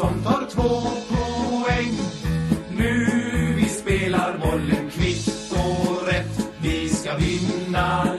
Som tar två poäng. Nu vi spelar bollen kvitt och rätt. Vi ska vinna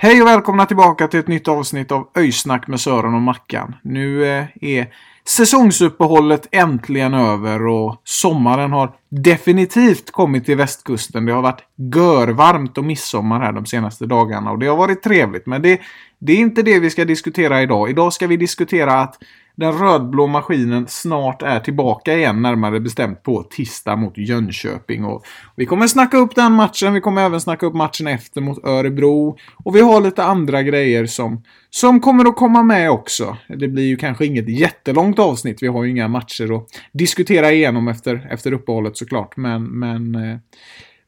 Hej och välkomna tillbaka till ett nytt avsnitt av Öjsnack med Sören och Mackan. Nu eh, är säsongsuppehållet äntligen över och sommaren har definitivt kommit till västkusten. Det har varit görvarmt och midsommar här de senaste dagarna och det har varit trevligt. Men det, det är inte det vi ska diskutera idag. Idag ska vi diskutera att den rödblå maskinen snart är tillbaka igen, närmare bestämt på tisdag mot Jönköping. Och vi kommer snacka upp den matchen, vi kommer även snacka upp matchen efter mot Örebro. Och vi har lite andra grejer som, som kommer att komma med också. Det blir ju kanske inget jättelångt avsnitt, vi har ju inga matcher att diskutera igenom efter, efter uppehållet såklart. Men, men eh,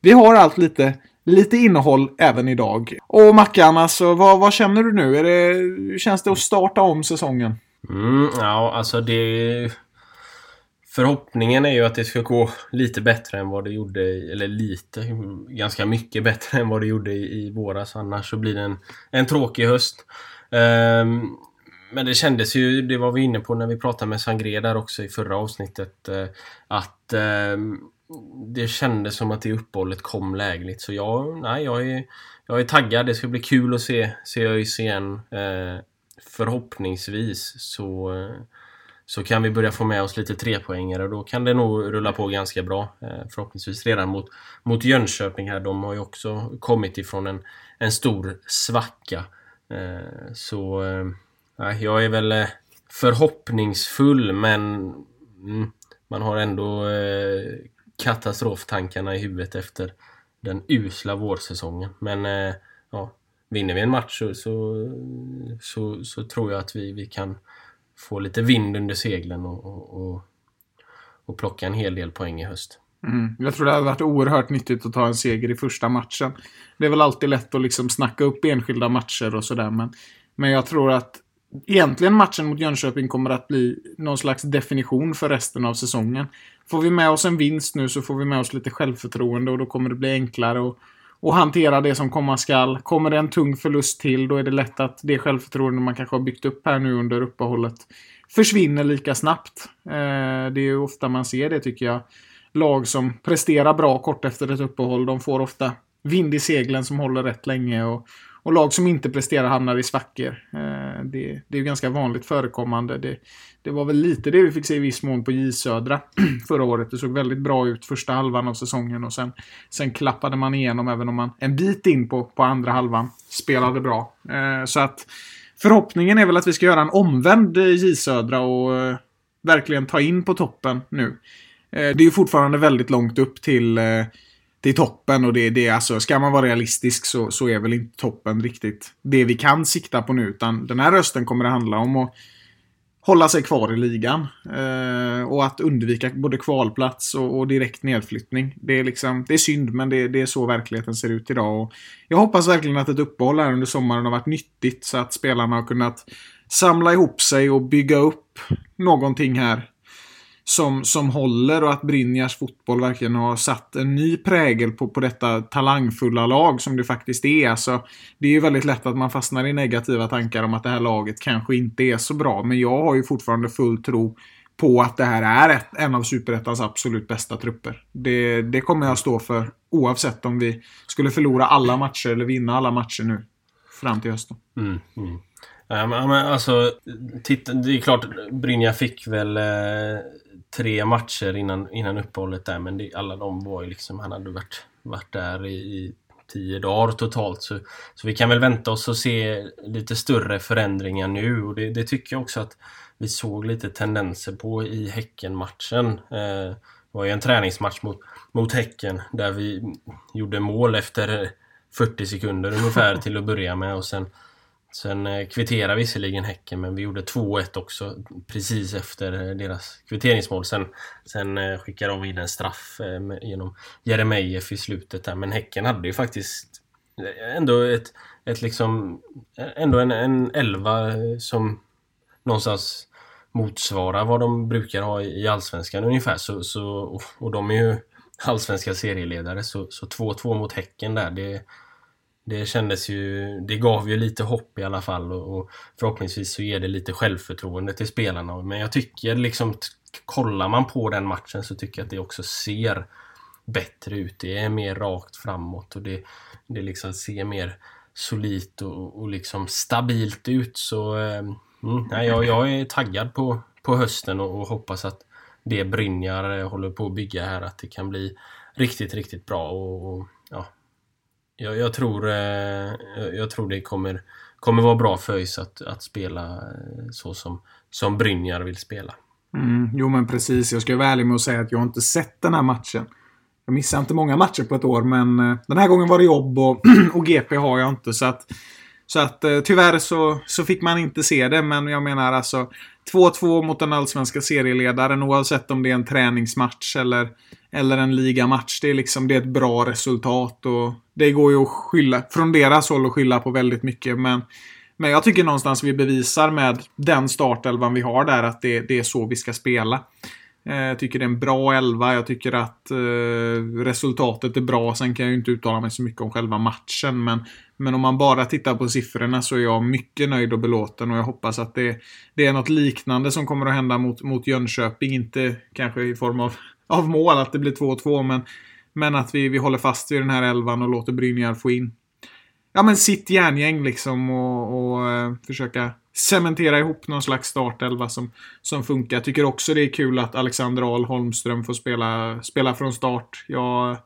vi har allt lite lite innehåll även idag. Och Mackan, alltså, vad, vad känner du nu? Är det, hur känns det att starta om säsongen? Mm, ja, alltså det... Förhoppningen är ju att det ska gå lite bättre än vad det gjorde, eller lite, ganska mycket bättre än vad det gjorde i, i våras. Annars så blir det en, en tråkig höst. Um, men det kändes ju, det var vi inne på när vi pratade med Sangré där också i förra avsnittet, eh, att ehm, det kändes som att det uppehållet kom lägligt. Så jag, nej, jag är, jag är taggad. Det ska bli kul att se, se ÖIS igen. Eh, förhoppningsvis så, så kan vi börja få med oss lite trepoängare och då kan det nog rulla på ganska bra. Eh, förhoppningsvis redan mot, mot Jönköping här. De har ju också kommit ifrån en, en stor svacka. Eh, så eh, jag är väl förhoppningsfull men mm, man har ändå katastroftankarna i huvudet efter den usla vårsäsongen. Men ja, vinner vi en match så, så, så, så tror jag att vi, vi kan få lite vind under seglen och, och, och, och plocka en hel del poäng i höst. Mm. Jag tror det hade varit oerhört nyttigt att ta en seger i första matchen. Det är väl alltid lätt att liksom snacka upp enskilda matcher och sådär, men, men jag tror att egentligen matchen mot Jönköping kommer att bli någon slags definition för resten av säsongen. Får vi med oss en vinst nu så får vi med oss lite självförtroende och då kommer det bli enklare att, och hantera det som komma skall. Kommer det en tung förlust till, då är det lätt att det självförtroende man kanske har byggt upp här nu under uppehållet försvinner lika snabbt. Eh, det är ju ofta man ser det tycker jag lag som presterar bra kort efter ett uppehåll, de får ofta vind i seglen som håller rätt länge. Och, och lag som inte presterar hamnar i svackor. Eh, det, det är ju ganska vanligt förekommande. Det, det var väl lite det vi fick se i viss mån på J Södra förra året. Det såg väldigt bra ut första halvan av säsongen och sen, sen klappade man igenom även om man en bit in på, på andra halvan spelade bra. Eh, så att förhoppningen är väl att vi ska göra en omvänd J Södra och eh, verkligen ta in på toppen nu. Eh, Det är ju fortfarande väldigt långt upp till, eh, till toppen och det, det alltså, ska man vara realistisk så, så är väl inte toppen riktigt det vi kan sikta på nu. Utan den här rösten kommer det handla om att hålla sig kvar i ligan. Eh, och att undvika både kvalplats och, och direkt nedflyttning. Det är, liksom, det är synd, men det, det är så verkligheten ser ut idag. Och jag hoppas verkligen att ett uppehåll här under sommaren har varit nyttigt så att spelarna har kunnat samla ihop sig och bygga upp någonting här som, som håller och att Brinjars fotboll verkligen har satt en ny prägel på, på detta talangfulla lag som det faktiskt är. Alltså, det är ju väldigt lätt att man fastnar i negativa tankar om att det här laget kanske inte är så bra. Men jag har ju fortfarande full tro på att det här är ett, en av Superettans absolut bästa trupper. Det, det kommer jag stå för oavsett om vi skulle förlora alla matcher eller vinna alla matcher nu fram till hösten. Mm, mm. Ja, men alltså, titta, det är klart, Brynja fick väl eh, tre matcher innan, innan uppehållet där, men det, alla de var ju liksom, han hade varit, varit där i, i tio dagar totalt. Så, så vi kan väl vänta oss och se lite större förändringar nu och det, det tycker jag också att vi såg lite tendenser på i Häcken-matchen. Eh, det var ju en träningsmatch mot, mot Häcken där vi gjorde mål efter 40 sekunder ungefär till att börja med och sen Sen eh, kvitterade visserligen Häcken men vi gjorde 2-1 också precis efter eh, deras kvitteringsmål. Sen, sen eh, skickade de in en straff genom Jeremejeff i slutet där. Men Häcken hade ju faktiskt ändå ett, ett liksom ändå en, en elva som någonstans motsvarar vad de brukar ha i Allsvenskan ungefär. Så, så, och de är ju allsvenska serieledare så 2-2 mot Häcken där. Det, det kändes ju, det gav ju lite hopp i alla fall och, och förhoppningsvis så ger det lite självförtroende till spelarna. Men jag tycker liksom, kollar man på den matchen så tycker jag att det också ser bättre ut. Det är mer rakt framåt och det, det liksom ser mer solitt och, och liksom stabilt ut. Så eh, mm, nej, jag, jag är taggad på, på hösten och, och hoppas att det Brynjar eh, håller på att bygga här, att det kan bli riktigt, riktigt bra. Och, och jag, jag, tror, eh, jag tror det kommer, kommer vara bra för ÖIS att, att spela eh, så som, som Brynjar vill spela. Mm, jo men precis. Jag ska vara ärlig med att säga att jag inte sett den här matchen. Jag missar inte många matcher på ett år men eh, den här gången var det jobb och, och GP har jag inte. Så att, så att eh, tyvärr så, så fick man inte se det. Men jag menar alltså 2-2 mot den allsvenska serieledaren oavsett om det är en träningsmatch eller, eller en ligamatch. Det är liksom det är ett bra resultat och det går ju att skylla, från deras håll att skylla på väldigt mycket. Men, men jag tycker någonstans vi bevisar med den startelvan vi har där att det, det är så vi ska spela. Eh, jag tycker det är en bra elva. Jag tycker att eh, resultatet är bra. Sen kan jag ju inte uttala mig så mycket om själva matchen. Men, men om man bara tittar på siffrorna så är jag mycket nöjd och belåten. Och jag hoppas att det, det är något liknande som kommer att hända mot, mot Jönköping. Inte kanske i form av, av mål, att det blir 2-2. Men, men att vi, vi håller fast vid den här elvan och låter Brynjar få in ja, men sitt järngäng liksom och, och eh, försöka cementera ihop någon slags startelva som, som funkar. Jag tycker också det är kul att Alexander Ahl Holmström får spela, spela från start. Jag,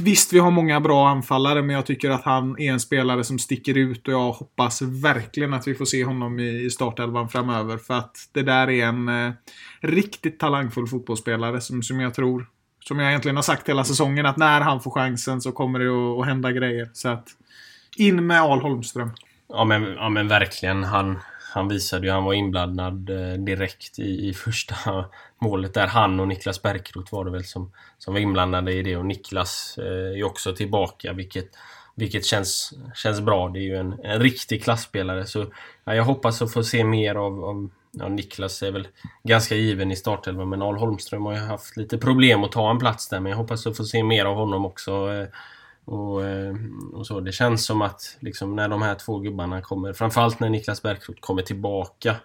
visst, vi har många bra anfallare, men jag tycker att han är en spelare som sticker ut och jag hoppas verkligen att vi får se honom i, i startelvan framöver. För att det där är en eh, riktigt talangfull fotbollsspelare som, som jag tror som jag egentligen har sagt hela säsongen, att när han får chansen så kommer det att, att hända grejer. Så att in med Ahl Holmström. Ja men, ja, men verkligen. Han, han visade ju han var inblandad eh, direkt i, i första målet där. Han och Niklas Bärkroth var det väl som, som var inblandade i det. Och Niklas eh, är också tillbaka, vilket, vilket känns, känns bra. Det är ju en, en riktig klassspelare. Så ja, jag hoppas att få se mer av, av ja, Niklas är väl ganska given i startelvan, men Al Holmström har ju haft lite problem att ta en plats där. Men jag hoppas att få se mer av honom också. Eh, och, eh, och, så. Det känns som att liksom, när de här två gubbarna kommer, framförallt när Niklas Bärkroth kommer tillbaka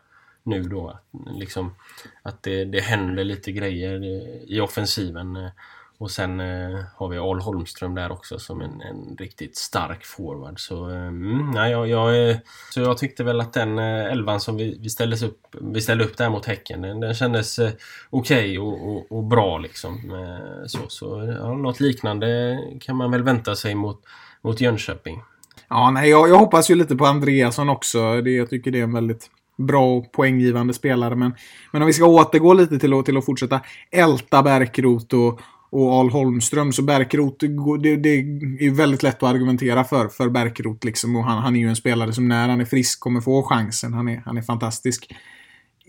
nu då, liksom, att det, det händer lite grejer i offensiven. Eh, och sen eh, har vi Al Holmström där också som en, en riktigt stark forward. Så, eh, mm, nej, jag, jag, eh, så jag tyckte väl att den eh, elvan som vi, vi, ställdes upp, vi ställde upp där mot Häcken, den, den kändes eh, okej okay och, och, och, bra liksom. Eh, så, så ja, något liknande kan man väl vänta sig mot, mot Jönköping. Ja, nej, jag, jag hoppas ju lite på Andreasson också. Det, jag tycker det är en väldigt bra och poänggivande spelare. Men, men om vi ska återgå lite till, till att fortsätta älta Bärkroth och, och Al Holmström. Så Bärkroth, det, det är väldigt lätt att argumentera för, för Bärkroth. Liksom. Och han, han är ju en spelare som när han är frisk kommer få chansen. Han är, han är fantastisk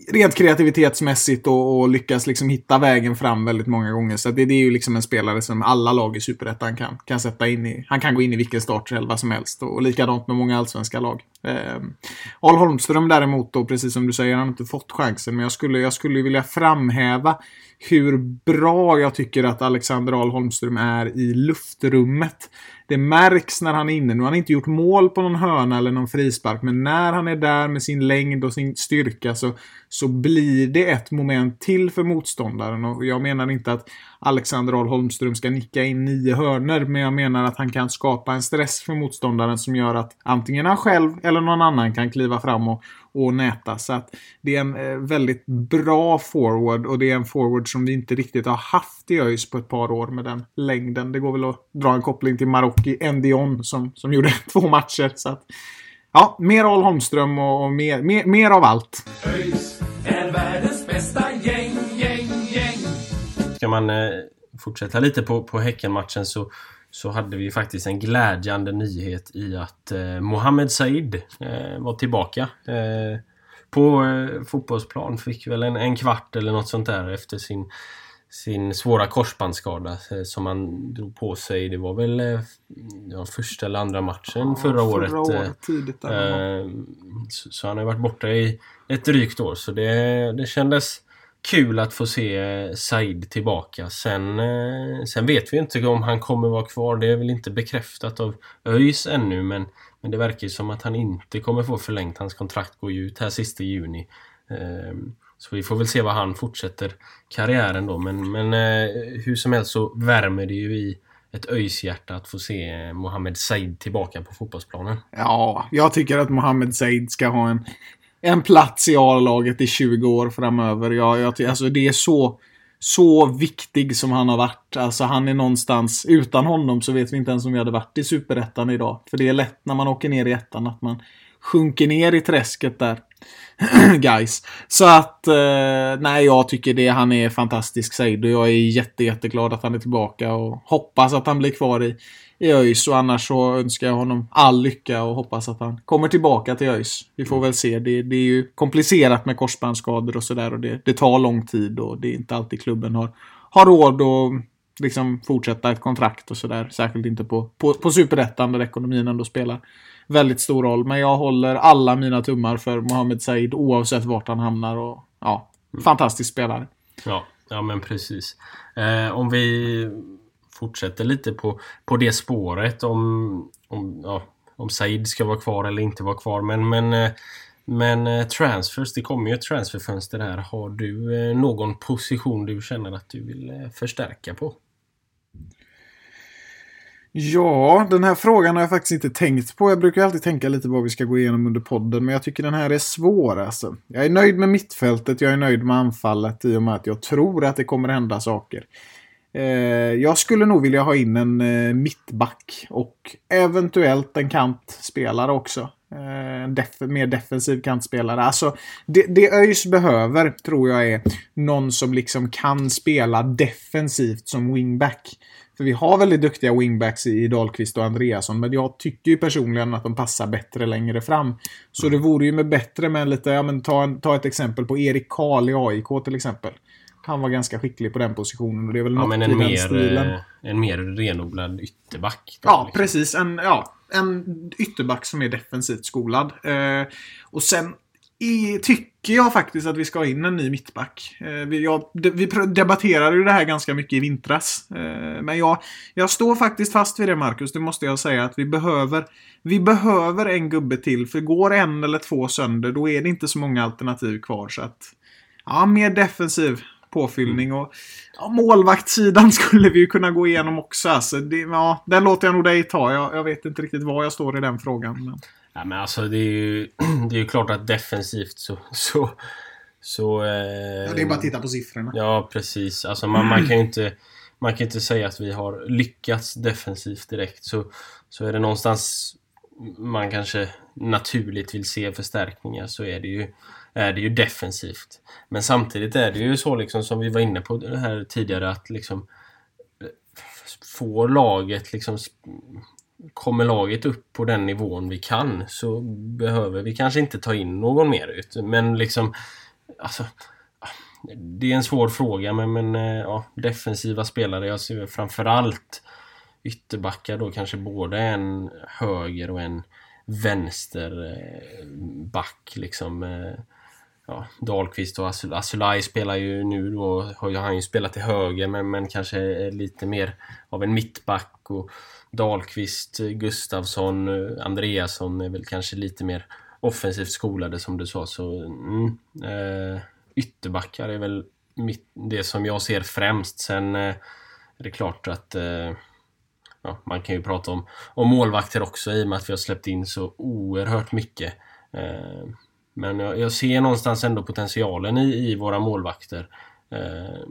rent kreativitetsmässigt och, och, lyckas liksom hitta vägen fram väldigt många gånger. Så det, det, är ju liksom en spelare som alla lag i Superettan kan, kan sätta in i. Han kan gå in i vilken startelva som helst och, och likadant med många allsvenska lag. Eh, Al Holmström däremot då, precis som du säger, han har inte fått chansen. Men jag skulle, jag skulle vilja framhäva hur bra jag tycker att Alexander Al Holmström är i luftrummet. Det märks när han är inne. Nu har han inte gjort mål på någon hörna eller någon frispark, men när han är där med sin längd och sin styrka så, så blir det ett moment till för motståndaren. Och jag menar inte att Alexander Ahl Holmström ska nicka in nio hörner, men jag menar att han kan skapa en stress för motståndaren som gör att antingen han själv eller någon annan kan kliva fram och, och näta. Så att det är en eh, väldigt bra forward och det är en forward som vi inte riktigt har haft i ÖIS på ett par år med den längden. Det går väl att dra en koppling till Marocki Endion som, som gjorde två matcher. Så att, ja, mer Al Holmström och, och mer, mer, mer av allt. ÖIS Ska man eh, fortsätta lite på, på Häckenmatchen så, så hade vi faktiskt en glädjande nyhet i att eh, Mohamed Said eh, var tillbaka. Eh, på eh, fotbollsplan fick väl en, en kvart eller något sånt där efter sin, sin svåra korsbandsskada eh, som han drog på sig. Det var väl eh, ja, första eller andra matchen förra, året. Förra eh, året, tidigt. Eh, så, så han har varit borta i ett drygt år. Så det, det kändes kul att få se eh, Said tillbaka. Sen, eh, sen vet vi inte om han kommer vara kvar. Det är väl inte bekräftat av ÖIS ännu. Men, men det verkar ju som att han inte kommer få förlängt. Hans kontrakt går ju ut här sista juni. Ehm, så vi får väl se vad han fortsätter karriären då. Men, men eh, hur som helst så värmer det ju i ett ÖIS-hjärta att få se Mohammed Mohamed Said tillbaka på fotbollsplanen. Ja, jag tycker att Mohamed Said ska ha en, en plats i A-laget i 20 år framöver. Jag, jag, alltså det är så, så viktig som han har varit. Alltså han är någonstans, utan honom så vet vi inte ens om vi hade varit i Superettan idag. För det är lätt när man åker ner i ettan att man sjunker ner i träsket där. Guys. Så att, eh, nej jag tycker det, han är fantastisk Said och jag är jätte, jätteglad att han är tillbaka och hoppas att han blir kvar i, i ÖIS och annars så önskar jag honom all lycka och hoppas att han kommer tillbaka till ÖIS. Vi får väl se. Det, det är ju komplicerat med korsbandsskador och sådär och det, det tar lång tid och det är inte alltid klubben har, har råd att liksom fortsätta ett kontrakt och sådär. Särskilt inte på, på, på superettan där ekonomin ändå spelar väldigt stor roll. Men jag håller alla mina tummar för Mohamed Said oavsett vart han hamnar och ja, fantastisk spelare. Ja, ja men precis. Eh, om vi fortsätter lite på, på det spåret om, om, ja, om Said ska vara kvar eller inte vara kvar. Men, men, eh, men eh, transfers, det kommer ju ett transferfönster här. Har du eh, någon position du känner att du vill förstärka på? Ja, den här frågan har jag faktiskt inte tänkt på. Jag brukar alltid tänka lite på vad vi ska gå igenom under podden, men jag tycker den här är svår alltså. Jag är nöjd med mittfältet, jag är nöjd med anfallet i och med att jag tror att det kommer hända saker. Eh, jag skulle nog vilja ha in en eh, mittback och eventuellt en kantspelare också. Eh, en def mer defensiv kantspelare. Alltså, det, det ÖIS behöver tror jag är någon som liksom kan spela defensivt som wingback. För vi har väldigt duktiga wingbacks i Dahlqvist och Andreasson, men jag tycker ju personligen att de passar bättre längre fram. Så det vore ju med bättre med lite, ja men ta, en, ta ett exempel på Erik Karl i AIK till exempel. Han var ganska skicklig på den positionen och det är väl Ja, något men i en den mer, stilen. eh, en mer renodlad ytterback. då, Ja, liksom. precis. En, ja, en ytterback som är defensivt skolad. Eh, och sen i, tycker jag faktiskt att vi ska ha in en ny mittback. Eh, vi, jag, de, vi debatterade ju det här ganska mycket i vintras. Eh, men jag, jag står faktiskt fast vid det, Marcus. Det måste jag säga att vi behöver, vi behöver en gubbe till. För går en eller två sönder, då är det inte så många alternativ kvar. Så att, ja, mer defensiv påfyllning. Och ja, målvaktssidan skulle vi ju kunna gå igenom också. Alltså, det, ja, den låter jag nog dig ta. Jag, jag vet inte riktigt var jag står i den frågan. Men... Ja, men alltså det är ju, det är ju klart att defensivt så... så, så eh, Ja, det är bara att titta på siffrorna. Ja, precis. Alltså man, man kan ju inte... Man kan inte säga att vi har lyckats defensivt direkt. Så, så är det någonstans man kanske naturligt vill se förstärkningar så är det ju, Eh, är det ju defensivt. Men samtidigt är det ju så liksom som vi var inne på det här tidigare att liksom eh, får laget liksom kommer laget upp på den nivån vi kan så behöver vi kanske inte ta in någon mer ut. Men liksom alltså det är en svår fråga men, men eh, ja, defensiva spelare. Jag ser framförallt ytterbackar då kanske både en höger och en vänsterback liksom. Ja, Dahlqvist och Asulaj spelar ju nu då, har ju han ju spelat till höger men, men kanske är lite mer av en mittback och Dahlqvist, Gustavsson, Andreasson är väl kanske lite mer offensivt skolade som du sa så mm, eh, ytterbackar är väl mitt, det som jag ser främst. Sen eh, är det klart att eh, ja, man kan ju prata om, om målvakter också i och med att vi har släppt in så oerhört mycket. Eh, men jag, jag ser någonstans ändå potentialen i, i våra målvakter. Eh,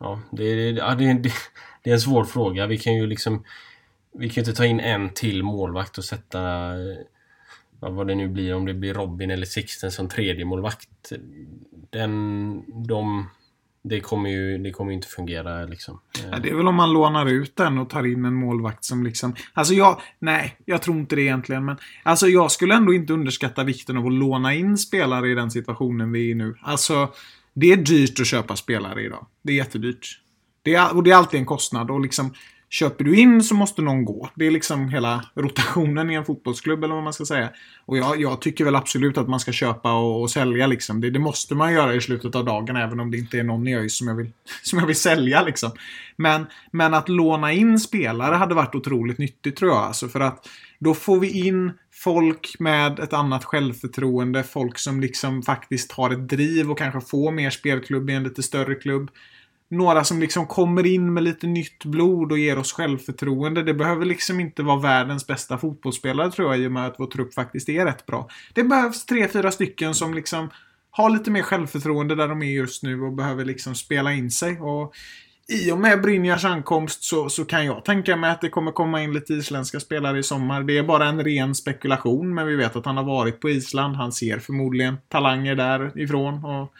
ja, det, det, ja, det, det, det är en svår fråga. Vi kan ju liksom vi kan ju inte ta in en till målvakt och sätta eh, ja, vad det nu blir, om det blir Robin eller Sixten som tredje målvakt. Den, de, det kommer ju det kommer inte fungera liksom. Ja, det är väl om man lånar ut den och tar in en målvakt som liksom... Alltså jag... Nej, jag tror inte det egentligen. Men alltså jag skulle ändå inte underskatta vikten av att låna in spelare i den situationen vi är i nu. Alltså, det är dyrt att köpa spelare idag. Det är jättedyrt. Det är, och det är alltid en kostnad. Och liksom, köper du in så måste någon gå. Det är liksom hela rotationen i en fotbollsklubb eller vad man ska säga. Och jag, jag tycker väl absolut att man ska köpa och, och sälja liksom. Det, det, måste man göra i slutet av dagen även om det inte är någon i ÖIS som jag vill, som jag vill sälja liksom. Men, men att låna in spelare hade varit otroligt nyttigt tror jag. Alltså för att då får vi in folk med ett annat självförtroende. Folk som liksom faktiskt har ett driv och kanske får mer spelklubb i en lite större klubb några som liksom kommer in med lite nytt blod och ger oss självförtroende. Det behöver liksom inte vara världens bästa fotbollsspelare tror jag i och med att vår trupp faktiskt är rätt bra. Det behövs tre, fyra stycken som liksom har lite mer självförtroende där de är just nu och behöver liksom spela in sig. Och i och med Brynjars ankomst så, så kan jag tänka mig att det kommer komma in lite isländska spelare i sommar. Det är bara en ren spekulation, men vi vet att han har varit på Island. Han ser förmodligen talanger därifrån. Och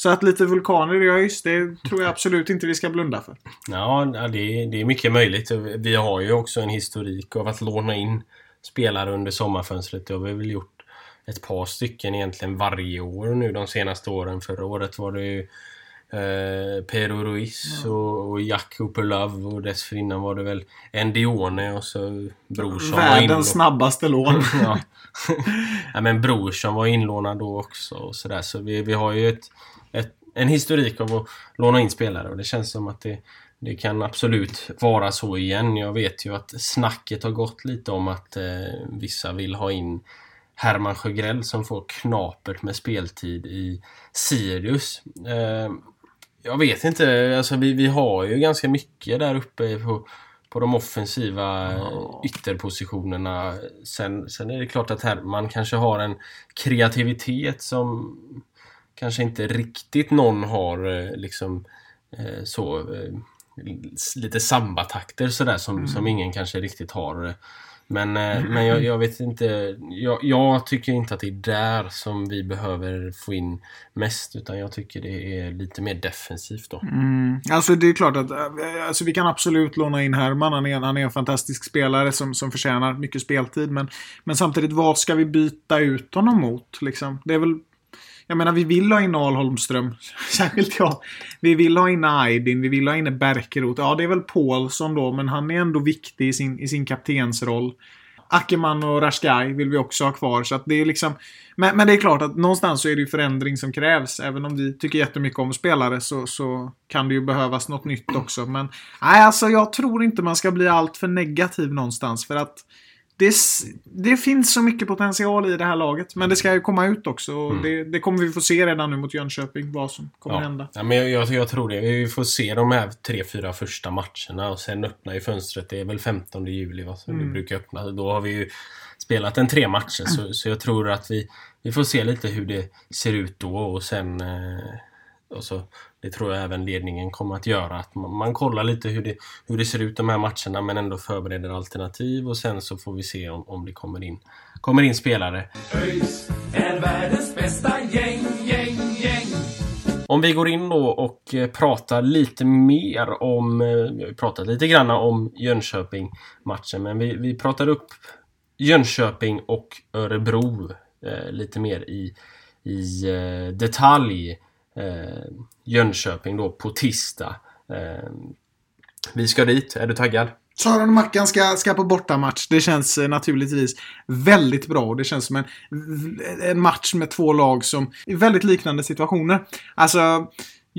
så att lite vulkaner i ÖIS, det tror jag absolut inte vi ska blunda för. Ja, det är, det är mycket möjligt. Vi har ju också en historik av att låna in spelare under sommarfönstret. Det har vi väl gjort ett par stycken egentligen varje år nu de senaste åren. Förra året var det ju eh, Pero Ruiz och, och Jack Cooper Love och dessförinnan var det väl Endione och så Brorsson Världens snabbaste lån. ja. ja. men Brorsson var inlånad då också och sådär. Så vi, vi har ju ett, en historik av att låna in spelare och det känns som att det, det kan absolut vara så igen. Jag vet ju att snacket har gått lite om att eh, vissa vill ha in Herman Sjögrell som får knapert med speltid i Sirius. Eh, jag vet inte, alltså vi, vi har ju ganska mycket där uppe på, på de offensiva eh, ytterpositionerna. Sen, sen är det klart att Herman kanske har en kreativitet som kanske inte riktigt någon har eh, liksom eh, så eh, lite sambatakter sådär som, mm. som ingen kanske riktigt har. Men, men jag, jag vet inte. Jag, jag, tycker inte att det är där som vi behöver få in mest. Utan jag tycker det är lite mer defensivt då. Mm. Alltså det är klart att alltså, vi kan absolut låna in Herman. Han är, han är en fantastisk spelare som, som förtjänar mycket speltid. Men, men samtidigt, vad ska vi byta ut honom mot? Liksom? Det är väl jag menar, vi vill ha in Al Holmström. Särskilt jag. Vi vill ha in Aydin, vi vill ha in Berkerot. Ja, det är väl Paulsson då, men han är ändå viktig i sin, i sin kaptensroll. Ackerman och Rashkai vill vi också ha kvar. Så att det är liksom... Men, men, det är klart att någonstans så är det ju förändring som krävs. Även om vi tycker jättemycket om spelare så, så kan det ju behövas något nytt också. Men nej, alltså jag tror inte man ska bli allt för negativ någonstans. För att det, det, finns så mycket potential i det här laget. Men det ska ju komma ut också. Mm. det, det, kommer vi få se redan nu mot Jönköping. Vad som kommer ja. hända. Ja, men jag, jag, jag, tror det. Vi får se de här tre, fyra första matcherna. Och sen öppnar ju fönstret. Det är väl 15 juli va? Så mm. det brukar öppna. Då har vi ju spelat en tre matcher. Så, så jag tror att vi, vi får se lite hur det ser ut då. Och sen... Eh, och så det tror jag även ledningen kommer att göra. Att man, man, kollar lite hur det, hur det ser ut de här matcherna men ändå förbereder alternativ och sen så får vi se om, om det kommer in, kommer in spelare. ÖIS är världens bästa gäng, gäng, gäng. Om vi går in då och eh, pratar lite mer om, eh, vi har pratat lite grann om Jönköping-matchen men vi, vi pratar upp Jönköping och Örebro eh, lite mer i, i eh, detalj eh, Jönköping då på tisdag. Eh, vi ska dit. Är du taggad? Sören och Mackan ska, ska på bortamatch. Det känns eh, naturligtvis väldigt bra. Det känns som en, en match med två lag som i väldigt liknande situationer. Alltså,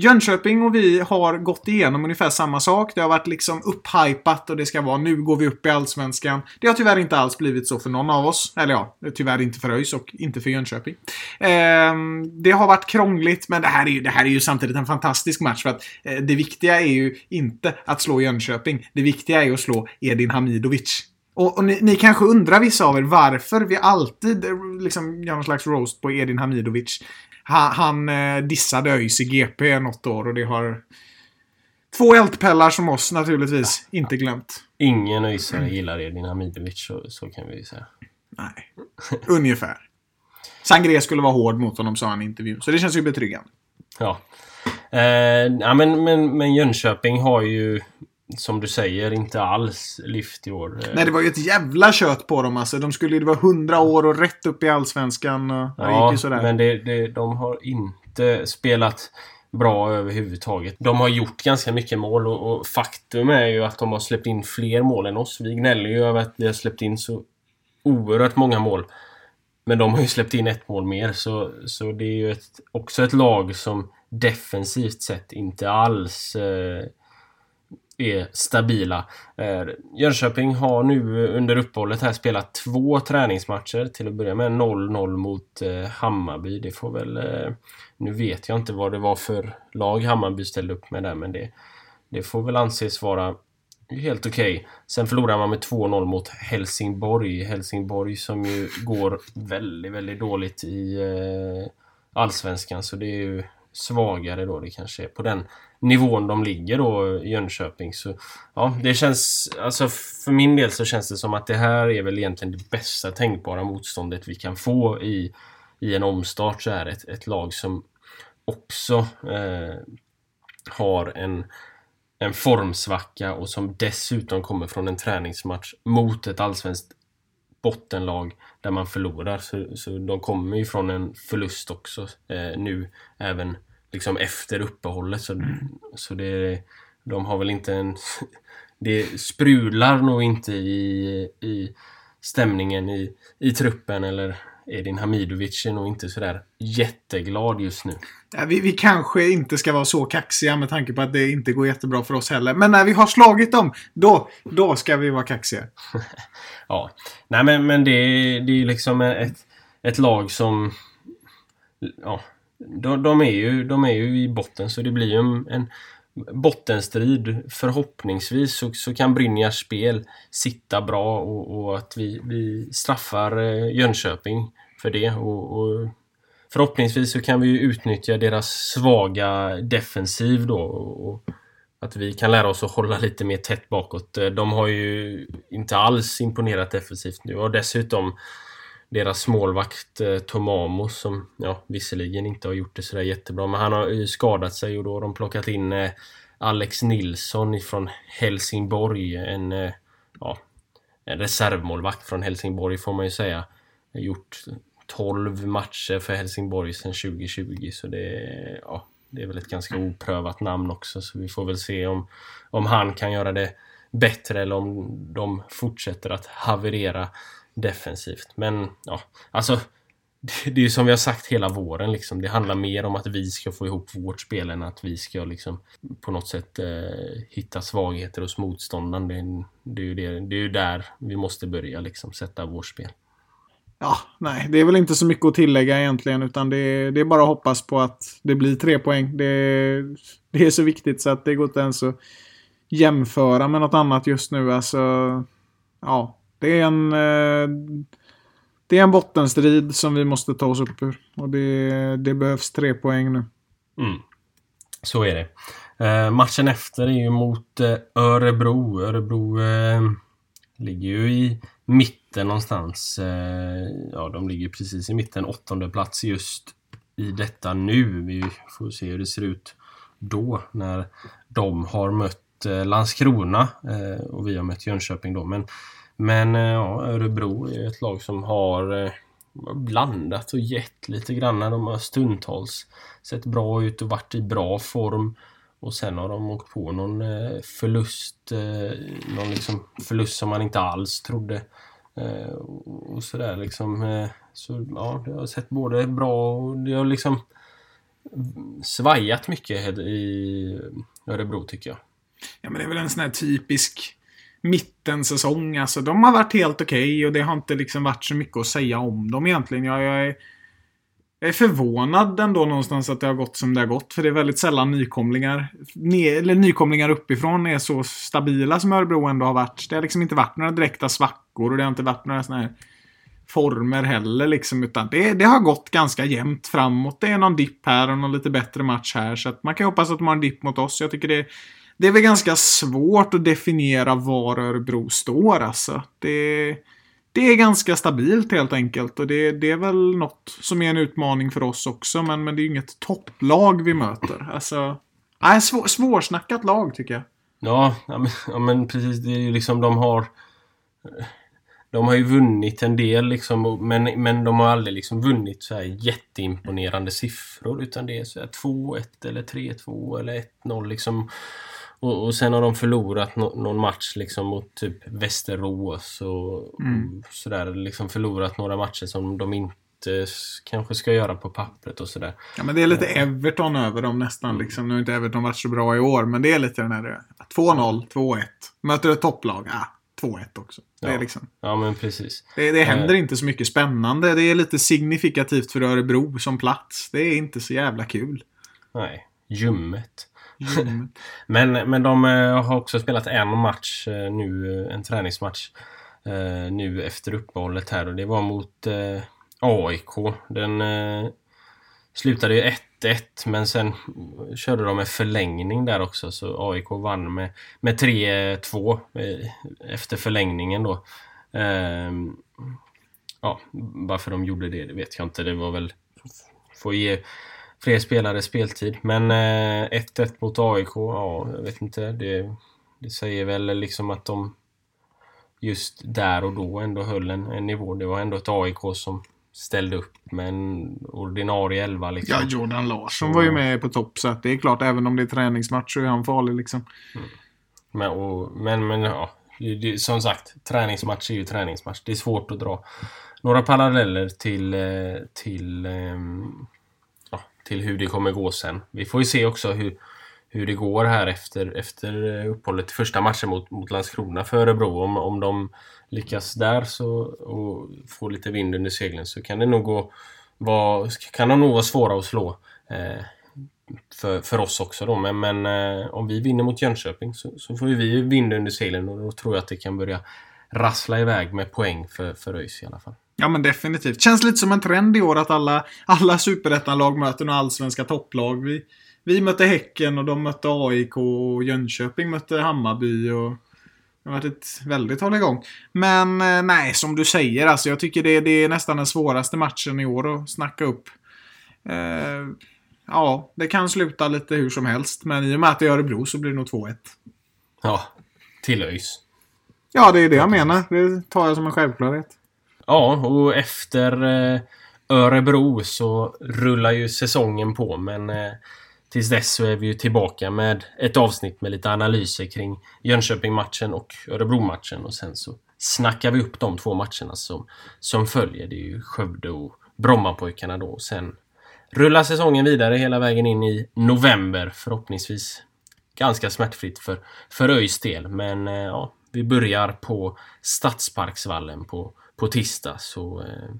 Jönköping och vi har gått igenom ungefär samma sak. Det har varit liksom upphypat och det ska vara nu går vi upp i Allsvenskan. Det har tyvärr inte alls blivit så för någon av oss. Eller ja, tyvärr inte för ÖIS och inte för Jönköping. Eh, det har varit krångligt, men det här, är ju, det här är ju samtidigt en fantastisk match. För att eh, det viktiga är ju inte att slå Jönköping. Det viktiga är ju att slå Edin Hamidovic. Och, och ni, ni, kanske undrar vissa av er varför vi alltid eh, liksom gör någon slags roast på Edin Hamidovic. Han, han eh, dissade ÖIS i GP något år och det har två eldpellar som oss naturligtvis inte glömt. Ingen ÖISare gillar Edin Hamidovic, så, så kan vi säga. Nej. Ungefär. Sangré skulle vara hård mot honom, sa han i intervjun. Så det känns ju betryggande. Ja. Eh, ja men, men, men Jönköping har ju som du säger, inte alls lyft i år. Nej, det var ju ett jävla kött på dem alltså. De skulle ju vara 100 år och rätt upp i Allsvenskan. Och ja, sådär. men det, det, de har inte spelat bra överhuvudtaget. De har gjort ganska mycket mål och, och, faktum är ju att de har släppt in fler mål än oss. Vi gnäller ju över att vi har släppt in så oerhört många mål. Men de har ju släppt in ett mål mer så, så det är ju ett, också ett lag som defensivt sett inte alls eh, är stabila. Eh, Jönköping har nu under uppehållet här spelat två träningsmatcher. Till att börja med 0-0 mot eh, Hammarby. Det får väl... Eh, nu vet jag inte vad det var för lag Hammarby ställde upp med där men det, det får väl anses vara helt okej. Okay. Sen förlorar man med 2-0 mot Helsingborg. Helsingborg som ju går väldigt, väldigt dåligt i Allsvenskan så det är ju svagare då det kanske är på den nivån de ligger då i Jönköping. Så ja, det känns... Alltså för min del så känns det som att det här är väl egentligen det bästa tänkbara motståndet vi kan få i, i en omstart så här. Ett, ett lag som också eh, har en, en formsvacka och som dessutom kommer från en träningsmatch mot ett allsvenskt bottenlag där man förlorar. Så, så de kommer ju från en förlust också eh, nu även liksom efter uppehållet. Så, mm. så det, de har väl inte en... Det sprudlar nog inte i, i stämningen i, i truppen eller Edin Hamidovic är nog inte sådär jätteglad just nu. Ja, vi, vi kanske inte ska vara så kaxiga med tanke på att det inte går jättebra för oss heller. Men när vi har slagit dem, då, då ska vi vara kaxiga. ja. Nej men, men det, det är liksom ett, ett lag som... Ja, de, de, är ju, de är ju i botten så det blir ju en, en bottenstrid. Förhoppningsvis så, så kan Brynjars spel sitta bra och, och att vi, vi straffar eh, Jönköping för det. Och, och, förhoppningsvis så kan vi utnyttja deras svaga defensiv då. Och, att vi kan lära oss att hålla lite mer tätt bakåt. De har ju inte alls imponerat defensivt nu och dessutom deras målvakt eh, Tomamo som ja, visserligen inte har gjort det sådär jättebra men han har ju skadat sig och då har de plockat in eh, Alex Nilsson ifrån Helsingborg. En, eh, ja, en reservmålvakt från Helsingborg får man ju säga. Gjort 12 matcher för Helsingborg sedan 2020 så det, ja, det är väl ett ganska oprövat namn också så vi får väl se om, om han kan göra det bättre eller om de fortsätter att haverera defensivt. Men ja, alltså det är ju som vi har sagt hela våren liksom. Det handlar mer om att vi ska få ihop vårt spel än att vi ska liksom på något sätt eh, hitta svagheter hos motståndaren. Det, det, är ju det, det är ju där vi måste börja liksom sätta vårt spel. Ja, nej, det är väl inte så mycket att tillägga egentligen utan det, det är bara att hoppas på att det blir tre poäng. Det, det är så viktigt så att det går inte ens att jämföra med något annat just nu. Alltså, ja, det är en... Eh, det är en bottenstrid som vi måste ta oss upp ur. Och det, det behövs tre poäng nu. Mm. Så är det. Eh, matchen efter är ju mot eh, Örebro. Örebro eh, ligger ju i mitten någonstans. Eh, ja, de ligger precis i mitten. Åttonde plats just i detta nu. Vi får se hur det ser ut då när de har mött Eh, Landskrona eh, och vi har mött Jönköping då. Men men eh, ja, Örebro är ett lag som har blandat och gett lite grann. De har stundtals sett bra ut och varit i bra form. Och sen har de åkt på någon förlust. Någon liksom förlust som man inte alls trodde. Och sådär liksom. Så ja, det har sett både bra och det har liksom svajat mycket i Örebro tycker jag. Ja men det är väl en sån här typisk mittensäsong. Alltså, de har varit helt okej okay och det har inte liksom varit så mycket att säga om dem egentligen. Jag, jag, är, jag är förvånad ändå någonstans att det har gått som det har gått. För det är väldigt sällan nykomlingar, ne, eller nykomlingar uppifrån är så stabila som Örebro ändå har varit. Det har liksom inte varit några direkta svackor och det har inte varit några sådana här former heller liksom. Utan det, det har gått ganska jämnt framåt. Det är någon dipp här och någon lite bättre match här. Så att man kan hoppas att de har en dipp mot oss. Jag tycker det det är väl ganska svårt att definiera var Örebro står alltså. Det, det är ganska stabilt helt enkelt. Och det, det är väl något som är en utmaning för oss också. Men, men det är ju inget topplag vi möter. Alltså, nej, svår, svårsnackat lag tycker jag. Ja, ja, men, ja, men precis. Det är ju liksom de har... De har ju vunnit en del liksom, men, men de har aldrig liksom vunnit så här jätteimponerande siffror. Utan det är så här 2-1 eller 3-2 eller 1-0 liksom. Och, och sen har de förlorat nå- någon match liksom mot typ Västerås och, och sådär. Liksom förlorat några matcher som de inte kanske ska göra på pappret och sådär. Ja, men det är lite Everton över dem nästan. Liksom. Nu har inte Everton varit så bra i år, men det är lite den här 2-0, 2-1. Möter ett topplag, ja, 2-1 också. Det, är Ja. liksom, Ja men precis. det, det händer inte så mycket spännande. Det är lite signifikativt för Örebro som plats. Det är inte så jävla kul. Nej, ljummet. Mm. Men, men de eh, har också spelat en match eh, nu, eh, en träningsmatch nu efter uppehållet här och det var mot AIK. Den slutade ju 1-1 men sen körde de en förlängning där också så AIK vann med, med 3-2 efter förlängningen då. Ehm, ja, varför de gjorde det, det vet jag inte. Det var väl Får ge fler spelare speltid. Men eh, 1-1 mot AIK, ja, jag vet inte. Det, det säger väl liksom att de just där och då ändå höll en, en nivå. Det var ändå ett AIK som ställde upp med en ordinarie elva liksom. Ja, Jordan Larsson var ju med på topp, så att det är klart, även om det är träningsmatch så är han farlig liksom. Men, och, men, men ja, det, som sagt, träningsmatch är ju träningsmatch. Det är svårt att dra några paralleller till, eh, till, ja, till hur det kommer gå sen. Vi får ju se också hur, hur det går här efter, efter eh, uppehållet i första matchen mot, mot Landskrona för Örebro. Om, om de lyckas där så, och får lite vind under seglen så kan det nog gå var, kan de nog vara svåra att slå. Eh, för, för oss också då. Men, men eh, om vi vinner mot Jönköping så, så får ju vi vind under seglen och då tror jag att det kan börja rassla iväg med poäng för, för ÖIS i alla fall. Ja men definitivt. Känns lite som en trend i år att alla, alla superettan-lag möter några allsvenska topplag. Vi, vi mötte Häcken och de mötte AIK och Jönköping mötte Hammarby. Och det har varit ett väldigt hålligång. Men eh, nej, som du säger, alltså, jag tycker det, det är nästan den svåraste matchen i år att snacka upp. Eh, ja, det kan sluta lite hur som helst. Men i och med att det är Örebro så blir det nog 2-1. Ja, till ÖIS. Ja, det är det jag menar. Det tar jag som en självklarhet. Ja, och efter eh, Örebro så rullar ju säsongen på men eh, tills dess så är vi ju tillbaka med ett avsnitt med lite analyser kring Jönköping-matchen och Örebro-matchen och sen så snackar vi upp de två matcherna som, som följer. Det är ju Skövde och Brommapojkarna då. Och sen rullar säsongen vidare hela vägen in i november förhoppningsvis. Ganska smärtfritt för, för ÖIS del men eh, ja, vi börjar på Stadsparksvallen på, på tisdag så eh,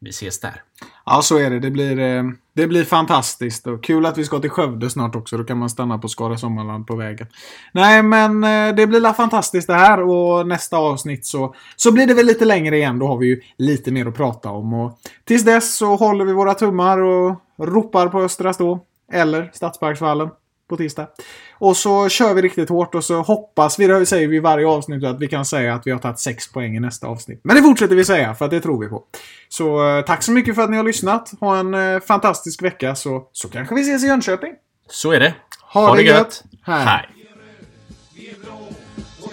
vi ses där. Ja, så är det. Det blir, eh, det blir fantastiskt. Och kul att vi ska till Skövde snart också. Då kan man stanna på Skara Sommarland på vägen. Nej, men eh, det blir la fantastiskt det här. Och nästa avsnitt så, så blir det väl lite längre igen. Då har vi ju lite mer att prata om. Och tills dess så håller vi våra tummar och ropar på Östra Stå. Eller Stadsparksvallen på tisdag. Och så kör vi riktigt hårt och så hoppas vi, det säger vi i varje avsnitt, att vi kan säga att vi har tagit sex poäng i nästa avsnitt. Men det fortsätter vi säga, för att det tror vi på. Så eh, tack så mycket för att ni har lyssnat. Ha en eh, fantastisk vecka, så, så kanske vi ses i Jönköping. Så är det. Ha det gött. Hej. Hej. Vi är blå och